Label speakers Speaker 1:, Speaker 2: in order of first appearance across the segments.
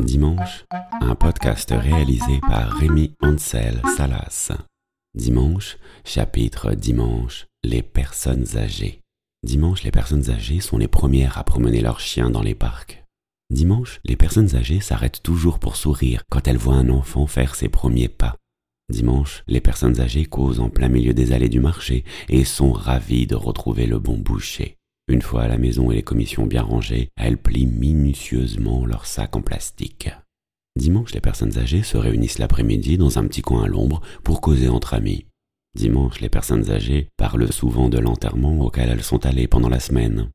Speaker 1: Dimanche, un podcast réalisé par Rémi Ansel Salas. Dimanche, chapitre Dimanche, les personnes âgées. Dimanche, les personnes âgées sont les premières à promener leurs chiens dans les parcs. Dimanche, les personnes âgées s'arrêtent toujours pour sourire quand elles voient un enfant faire ses premiers pas. Dimanche, les personnes âgées causent en plein milieu des allées du marché et sont ravies de retrouver le bon boucher. Une fois la maison et les commissions bien rangées, elles plient minutieusement leurs sacs en plastique. Dimanche, les personnes âgées se réunissent l'après-midi dans un petit coin à l'ombre pour causer entre amis. Dimanche, les personnes âgées parlent souvent de l'enterrement auquel elles sont allées pendant la semaine.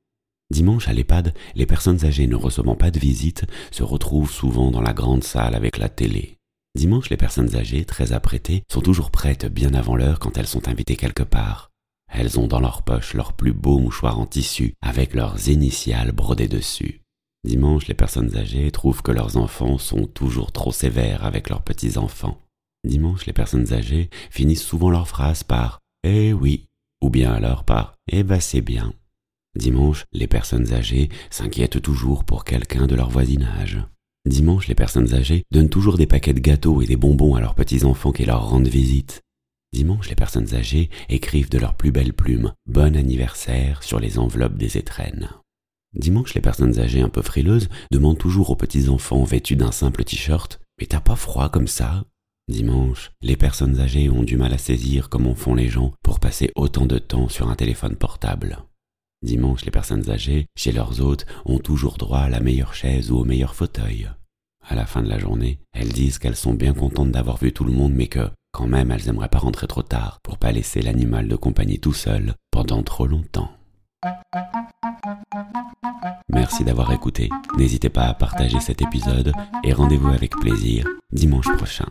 Speaker 1: Dimanche, à l'EHPAD, les personnes âgées ne recevant pas de visite se retrouvent souvent dans la grande salle avec la télé. Dimanche, les personnes âgées, très apprêtées, sont toujours prêtes bien avant l'heure quand elles sont invitées quelque part. Elles ont dans leur poche leur plus beau mouchoir en tissu avec leurs initiales brodées dessus. Dimanche, les personnes âgées trouvent que leurs enfants sont toujours trop sévères avec leurs petits-enfants. Dimanche, les personnes âgées finissent souvent leurs phrases par Eh oui, ou bien alors par Eh ben c'est bien. Dimanche, les personnes âgées s'inquiètent toujours pour quelqu'un de leur voisinage. Dimanche, les personnes âgées donnent toujours des paquets de gâteaux et des bonbons à leurs petits-enfants qui leur rendent visite. Dimanche, les personnes âgées écrivent de leurs plus belles plumes Bon anniversaire sur les enveloppes des étrennes. Dimanche, les personnes âgées un peu frileuses demandent toujours aux petits-enfants vêtus d'un simple t-shirt Mais t'as pas froid comme ça? Dimanche, les personnes âgées ont du mal à saisir comment font les gens pour passer autant de temps sur un téléphone portable. Dimanche, les personnes âgées, chez leurs hôtes, ont toujours droit à la meilleure chaise ou au meilleur fauteuil. À la fin de la journée, elles disent qu'elles sont bien contentes d'avoir vu tout le monde, mais que, quand même, elles aimeraient pas rentrer trop tard pour pas laisser l'animal de compagnie tout seul pendant trop longtemps. Merci d'avoir écouté. N'hésitez pas à partager cet épisode et rendez-vous avec plaisir dimanche prochain.